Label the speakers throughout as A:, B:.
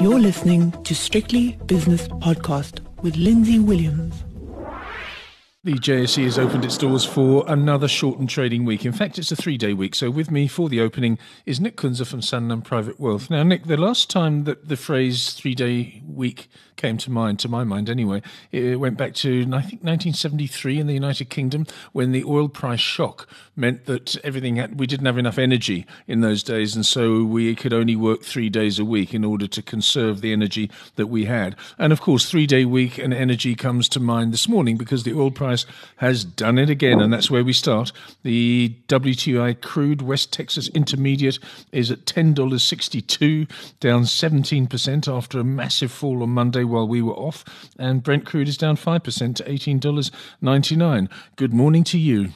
A: You're listening to Strictly Business Podcast with Lindsay Williams.
B: The JSE has opened its doors for another shortened trading week. In fact, it's a three day week. So, with me for the opening is Nick Kunze from Sanlam Private Wealth. Now, Nick, the last time that the phrase three day week came to mind, to my mind anyway, it went back to, I think, 1973 in the United Kingdom when the oil price shock meant that everything had, we didn't have enough energy in those days. And so we could only work three days a week in order to conserve the energy that we had. And of course, three day week and energy comes to mind this morning because the oil price price has done it again, and that's where we start. The WTI crude West Texas Intermediate is at $10.62, down 17% after a massive fall on Monday while we were off, and Brent crude is down 5% to $18.99. Good morning to you.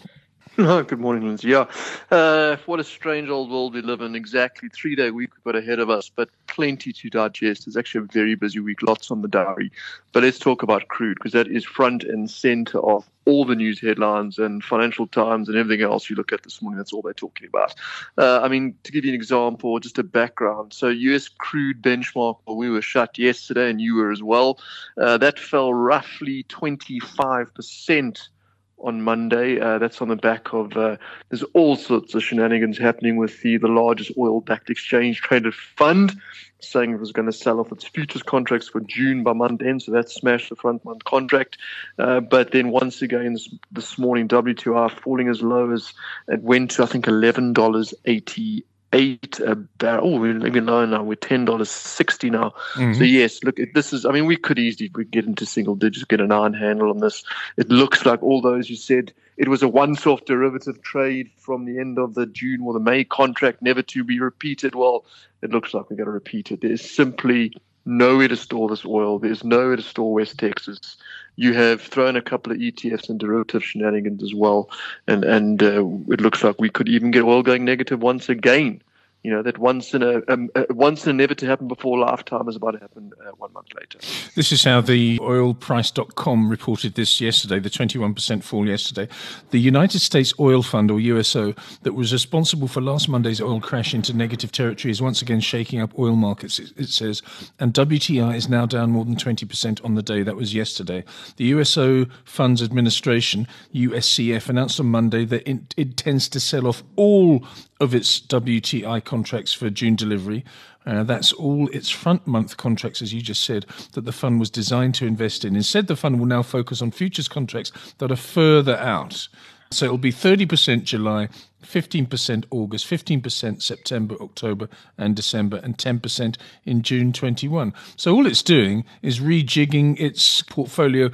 C: Oh, good morning, Lindsay. Yeah, uh, what a strange old world we live in. Exactly three day week we've got ahead of us, but plenty to digest. It's actually a very busy week, lots on the diary. But let's talk about crude because that is front and center of all the news headlines and Financial Times and everything else you look at this morning. That's all they're talking about. Uh, I mean, to give you an example, just a background. So, US crude benchmark, well, we were shut yesterday, and you were as well. Uh, that fell roughly 25 percent on Monday. Uh, that's on the back of uh, there's all sorts of shenanigans happening with the, the largest oil-backed exchange traded fund, saying it was going to sell off its futures contracts for June by month end, so that smashed the front month contract. Uh, but then once again this, this morning, WTI falling as low as it went to I think eleven dollars eighty eight a barrel. Oh, we're even lower now. We're ten dollars sixty now. Mm-hmm. So yes, look, this is. I mean, we could easily we get into single digits, get an iron handle on this. It looks like all those you said. It was a once-off derivative trade from the end of the June or the May contract, never to be repeated. Well, it looks like we're going to repeat it. There's simply nowhere to store this oil. There's nowhere to store West Texas. You have thrown a couple of ETFs and derivative shenanigans as well, and and uh, it looks like we could even get oil going negative once again you know that once in a um, uh, once in a never to happen before lifetime is about to happen uh, one month later.
B: This is how the oilprice.com reported this yesterday, the 21% fall yesterday. The United States Oil Fund or USO that was responsible for last Monday's oil crash into negative territory is once again shaking up oil markets. It, it says, and WTI is now down more than 20% on the day. That was yesterday. The USO Funds Administration USCF announced on Monday that it intends to sell off all of its WTI contracts for June delivery. Uh, that's all its front month contracts, as you just said, that the fund was designed to invest in. Instead, the fund will now focus on futures contracts that are further out. So it'll be 30% July, 15% August, 15% September, October, and December, and 10% in June 21. So all it's doing is rejigging its portfolio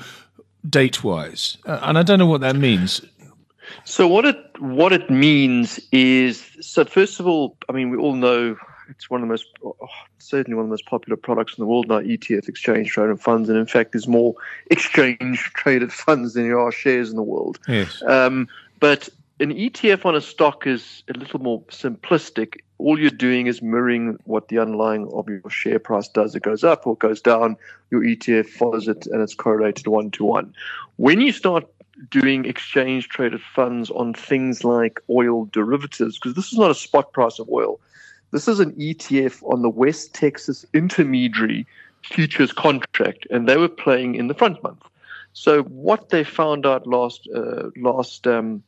B: date wise. Uh, and I don't know what that means.
C: So what it what it means is so first of all, I mean we all know it's one of the most oh, certainly one of the most popular products in the world now, ETF exchange traded funds, and in fact there's more exchange traded funds than there are shares in the world.
B: Yes.
C: Um, but an ETF on a stock is a little more simplistic. All you're doing is mirroring what the underlying of your share price does. It goes up or it goes down. Your ETF follows it, and it's correlated one to one. When you start doing exchange traded funds on things like oil derivatives, because this is not a spot price of oil. This is an ETF on the West Texas intermediary futures contract, and they were playing in the front month. So what they found out last uh, last um,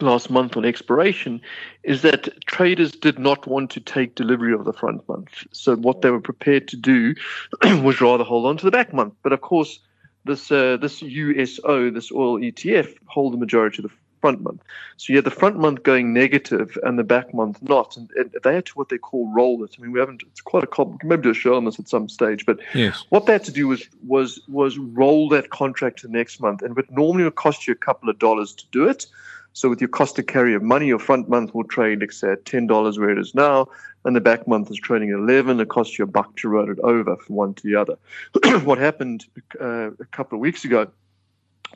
C: last month on expiration is that traders did not want to take delivery of the front month. So what they were prepared to do was rather hold on to the back month. But of course, this uh, this USO, this oil ETF, hold the majority of the front month. So you had the front month going negative and the back month not, and, and they had to what they call roll it. I mean, we haven't. It's quite a. Maybe do a show on this at some stage, but
B: yes.
C: what they had to do was was was roll that contract to the next month, and it normally would cost you a couple of dollars to do it. So with your cost to carry of money, your front month will trade, let's say, ten dollars where it is now, and the back month is trading at eleven. It costs you a buck to roll it over from one to the other. what happened uh, a couple of weeks ago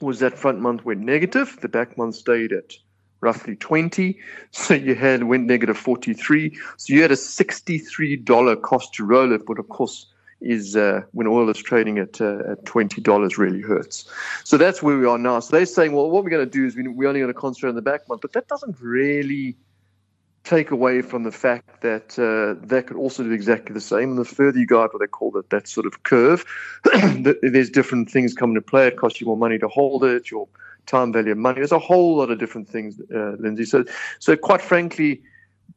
C: was that front month went negative, the back month stayed at roughly 20. So you had went negative 43. So you had a $63 cost to roll it, but of course is uh, when oil is trading at, uh, at $20 really hurts. So that's where we are now. So they're saying, well, what we're going to do is we, we're only going to concentrate on the back month, but that doesn't really take away from the fact that uh, that could also do exactly the same. And the further you go out what they call that that sort of curve, there's different things coming to play. It costs you more money to hold it, your time value of money. There's a whole lot of different things, uh, Lindsay. So, so quite frankly,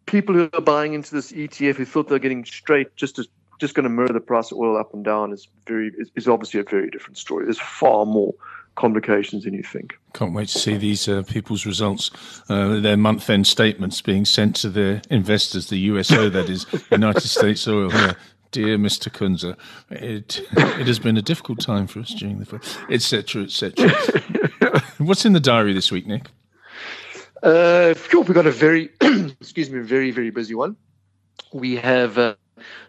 C: people who are buying into this ETF who thought they're getting straight just to, just going to mirror the price of oil up and down is very is obviously a very different story. There's far more complications than you think.
B: Can't wait to see these uh, people's results, uh, their month end statements being sent to their investors, the USO, that is, United States Oil. Yeah. Dear Mr. Kunze, it it has been a difficult time for us during the etc. etc. What's in the diary this week, Nick?
C: Uh, sure, we've got a very, excuse me, very very busy one. We have uh,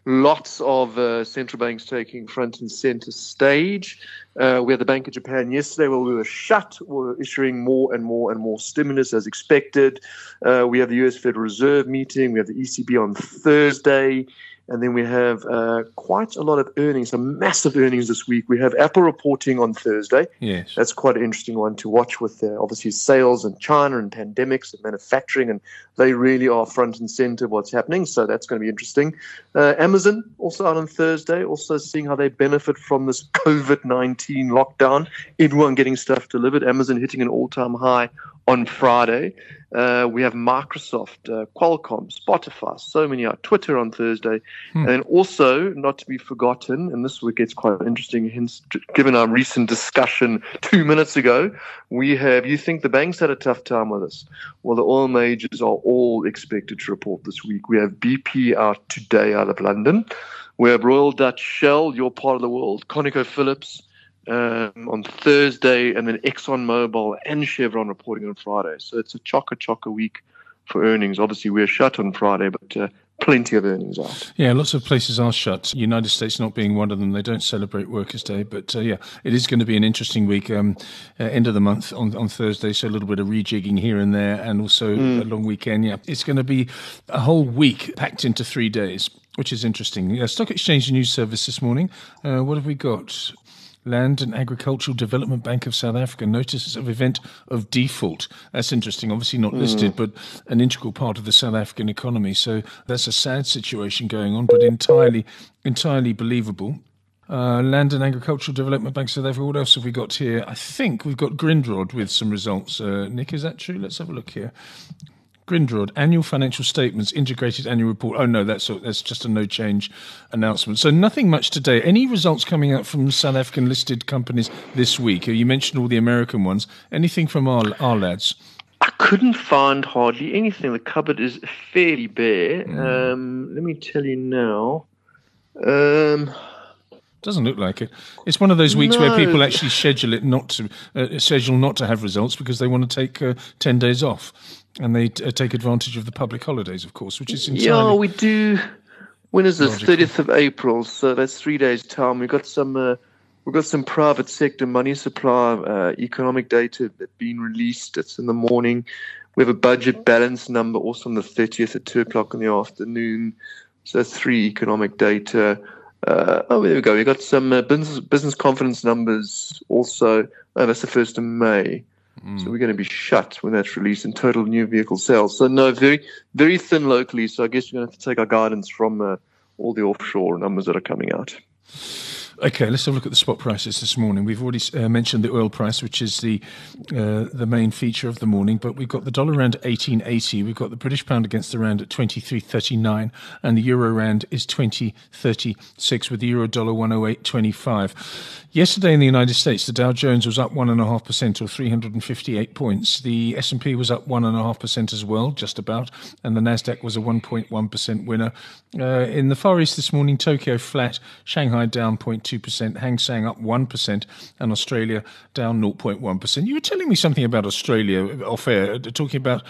C: lots of uh, central banks taking front and center stage. Uh, we had the Bank of Japan yesterday where we were shut. We were issuing more and more and more stimulus as expected. Uh, we have the US Federal Reserve meeting. We have the ECB on Thursday. And then we have uh, quite a lot of earnings, some massive earnings this week. We have Apple reporting on Thursday.
B: Yes.
C: That's quite an interesting one to watch with uh, obviously sales in China and pandemics and manufacturing. And they really are front and center what's happening. So that's going to be interesting. Uh, Amazon also out on Thursday, also seeing how they benefit from this COVID 19 lockdown. Everyone getting stuff delivered. Amazon hitting an all time high on Friday. Uh, we have Microsoft, uh, Qualcomm, Spotify, so many out. Twitter on Thursday, hmm. and then also not to be forgotten, and this week gets quite interesting. Hence, given our recent discussion two minutes ago, we have. You think the banks had a tough time with us? Well, the oil majors are all expected to report this week. We have BP out today out of London. We have Royal Dutch Shell, your part of the world, ConocoPhillips um, on Thursday, and then ExxonMobil and Chevron reporting on Friday. So it's a chocker chocker week for earnings. Obviously, we're shut on Friday, but uh, plenty of earnings out.
B: Yeah, lots of places are shut. United States not being one of them. They don't celebrate Workers' Day, but uh, yeah, it is going to be an interesting week. Um, uh, end of the month on, on Thursday, so a little bit of rejigging here and there, and also mm. a long weekend. Yeah, it's going to be a whole week packed into three days. Which is interesting. Yeah, Stock Exchange News Service this morning. Uh, what have we got? Land and Agricultural Development Bank of South Africa notices of event of default. That's interesting. Obviously not listed, mm. but an integral part of the South African economy. So that's a sad situation going on, but entirely, entirely believable. Uh, Land and Agricultural Development Bank of South Africa. What else have we got here? I think we've got Grindrod with some results. Uh, Nick, is that true? Let's have a look here. Grindrod, annual financial statements, integrated annual report. Oh no, that's that's just a no change announcement. So nothing much today. Any results coming out from South African listed companies this week? You mentioned all the American ones. Anything from our our lads?
C: I couldn't find hardly anything. The cupboard is fairly bare. Mm. Um, let me tell you now. Um,
B: doesn't look like it. It's one of those weeks no. where people actually schedule it not to uh, schedule not to have results because they want to take uh, ten days off, and they uh, take advantage of the public holidays, of course, which is entirely.
C: Yeah, we do. When is this? Thirtieth of April. So that's three days' time. We've got some. Uh, we've got some private sector money supply uh, economic data that's been released. It's in the morning. We have a budget balance number also on the thirtieth at two o'clock in the afternoon. So that's three economic data. Uh, oh, there we go. We've got some uh, business business confidence numbers also. Oh, that's the first of May. Mm. So we're going to be shut when that's released in total new vehicle sales. So no, very very thin locally. So I guess we're going to have to take our guidance from uh, all the offshore numbers that are coming out.
B: Okay, let's have a look at the spot prices this morning. We've already uh, mentioned the oil price, which is the uh, the main feature of the morning, but we've got the dollar rand at 1880, we've got the British pound against the rand at 23.39, and the euro rand is 20.36 with the euro dollar 108.25. Yesterday in the United States, the Dow Jones was up one and a half percent, or 358 points. The S and P was up one and a half percent as well, just about, and the Nasdaq was a 1.1 percent winner. Uh, in the Far East this morning, Tokyo flat, Shanghai down 0.2 percent, Hang Seng up one percent, and Australia down 0.1 percent. You were telling me something about Australia off air, talking about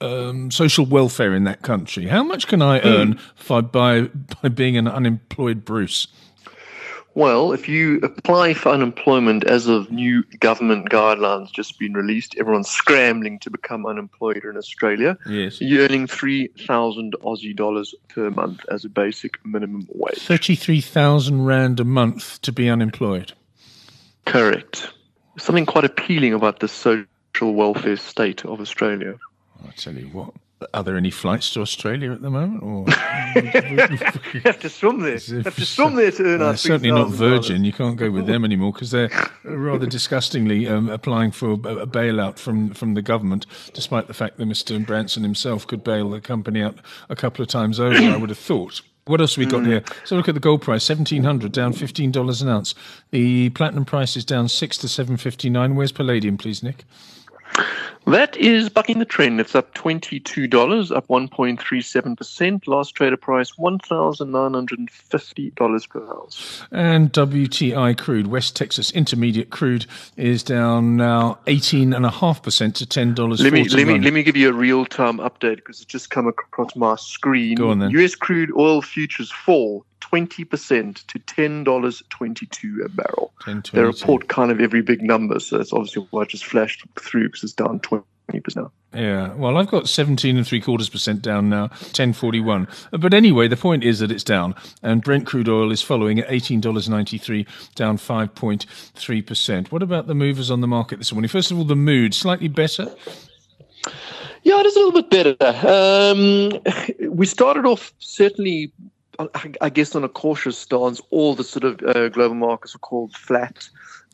B: um, social welfare in that country. How much can I earn mm. by by being an unemployed Bruce?
C: Well, if you apply for unemployment as of new government guidelines just been released, everyone's scrambling to become unemployed in Australia.
B: Yes.
C: You're earning 3,000 Aussie dollars per month as a basic minimum wage.
B: 33,000 Rand a month to be unemployed.
C: Correct. Something quite appealing about the social welfare state of Australia.
B: I tell you what. Are there any flights to Australia at the moment? Or
C: you have to swim there. You have to swim there to earn our
B: certainly not
C: $6,000.
B: Virgin. You can't go with them anymore because they're rather disgustingly um, applying for a, bailout from, from the government, despite the fact that Mr. Branson himself could bail the company out a couple of times over. I would have thought. What else have we got here? So look at the gold price, seventeen hundred, down fifteen dollars an ounce. The platinum price is down six to seven fifty nine. Where's palladium, please, Nick?
C: That is bucking the trend. It's up $22, up 1.37%. Last trader price, $1,950 per ounce.
B: And WTI crude, West Texas Intermediate crude, is down now eighteen and a half percent to ten dollars.
C: Let me, let, me, let me give you a real time update because it's just come across my screen.
B: Go on then.
C: US crude oil futures fall 20% to $10.22 a barrel. They report kind of every big number, so that's obviously why I just flashed through because it's down 20% now.
B: Yeah, well, I've got 17 and three quarters percent down now, 1041. But anyway, the point is that it's down, and Brent crude oil is following at $18.93, down 5.3%. What about the movers on the market this morning? First of all, the mood, slightly better.
C: Yeah, it is a little bit better. Um, we started off certainly, I- guess, on a cautious stance. All the sort of uh, global markets are called flat.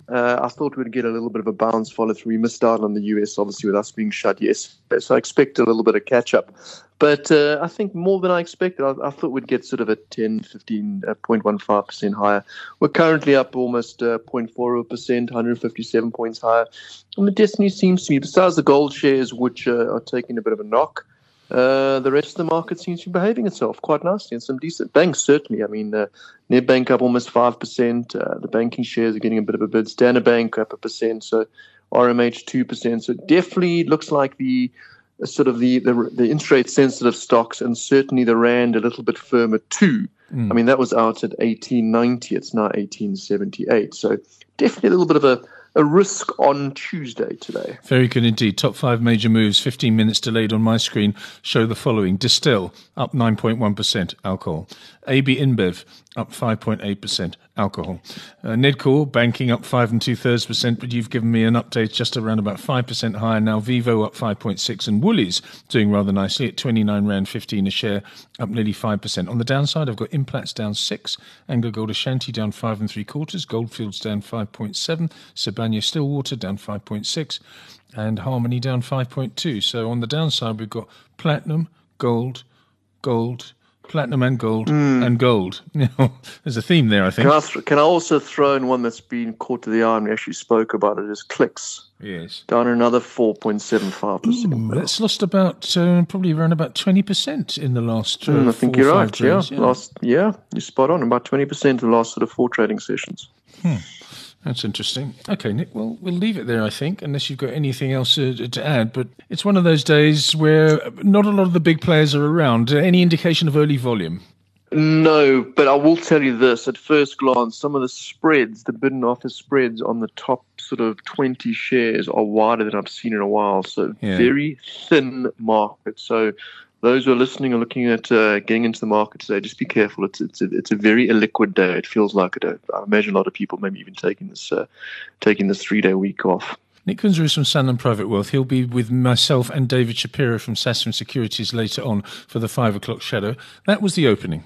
C: Uh, I thought we'd get a little bit of a bounce follow through. We missed out on the US, obviously, with us being shut yesterday. So I expect a little bit of catch up. But uh, I think more than I expected. I, I thought we'd get sort of a 10, 15, uh, 0.15% higher. We're currently up almost uh, 0.40%, 157 points higher. And the destiny seems to be, besides the gold shares, which uh, are taking a bit of a knock, uh, the rest of the market seems to be behaving itself quite nicely and some decent banks certainly. I mean, uh, Nedbank up almost five percent. Uh, the banking shares are getting a bit of a bid. Standard Bank up a percent. So RMH two percent. So it definitely looks like the uh, sort of the, the the interest rate sensitive stocks and certainly the rand a little bit firmer too. I mean that was out at eighteen ninety. It's now eighteen seventy eight. So definitely a little bit of a a risk on Tuesday today.
B: Very good indeed. Top five major moves, 15 minutes delayed on my screen, show the following. Distell, up 9.1% alcohol. AB InBev, up 5.8% alcohol. Uh, banking up 5 and 2 thirds percent, but you've given me an update just around about 5% higher now. Vivo up 5.6 and Woolies doing rather nicely at 29 Rand 15 a share, up nearly 5%. On the downside, I've got Implats down 6, Anglo Gold Ashanti down 5 and 3 quarters, Goldfields down 5.7, Sibanye Stillwater down 5.6, and Harmony down 5.2. So on the downside, we've got platinum, gold, gold, platinum and gold, and gold. There's a theme there, I think.
C: Can I, th- can I also throw in one that's been caught to the eye and we actually spoke about it is clicks
B: Yes.
C: down another 4.75%.
B: That's lost about uh, probably around about twenty percent in the last. Uh,
C: Mm, I think
B: four
C: you're right.
B: days,
C: Yeah. last yeah, you're spot on. About twenty percent of the last sort of four trading sessions.
B: That's interesting. Okay, Nick. Well, we'll leave it there. I think, unless you've got anything else uh, to add. But it's one of those days where not a lot of the big players are around. Uh, Any indication of early volume?
C: No, but I will tell you this: at first glance, some of the spreads, the bid and offer spreads on the top sort of twenty shares, are wider than I've seen in a while. So
B: Yeah.
C: very thin market. So. Those who are listening and looking at uh, getting into the market today, just be careful. It's it's a, it's a very illiquid day. It feels like it. I imagine a lot of people maybe even taking this uh, taking this three day week off.
B: Nick Kunze is from Sanlam Private Wealth. He'll be with myself and David Shapiro from Sasfin Securities later on for the five o'clock shadow. That was the opening.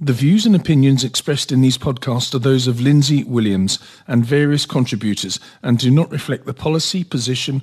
B: The views and opinions expressed in these podcasts are those of Lindsay Williams and various contributors and do not reflect the policy, position,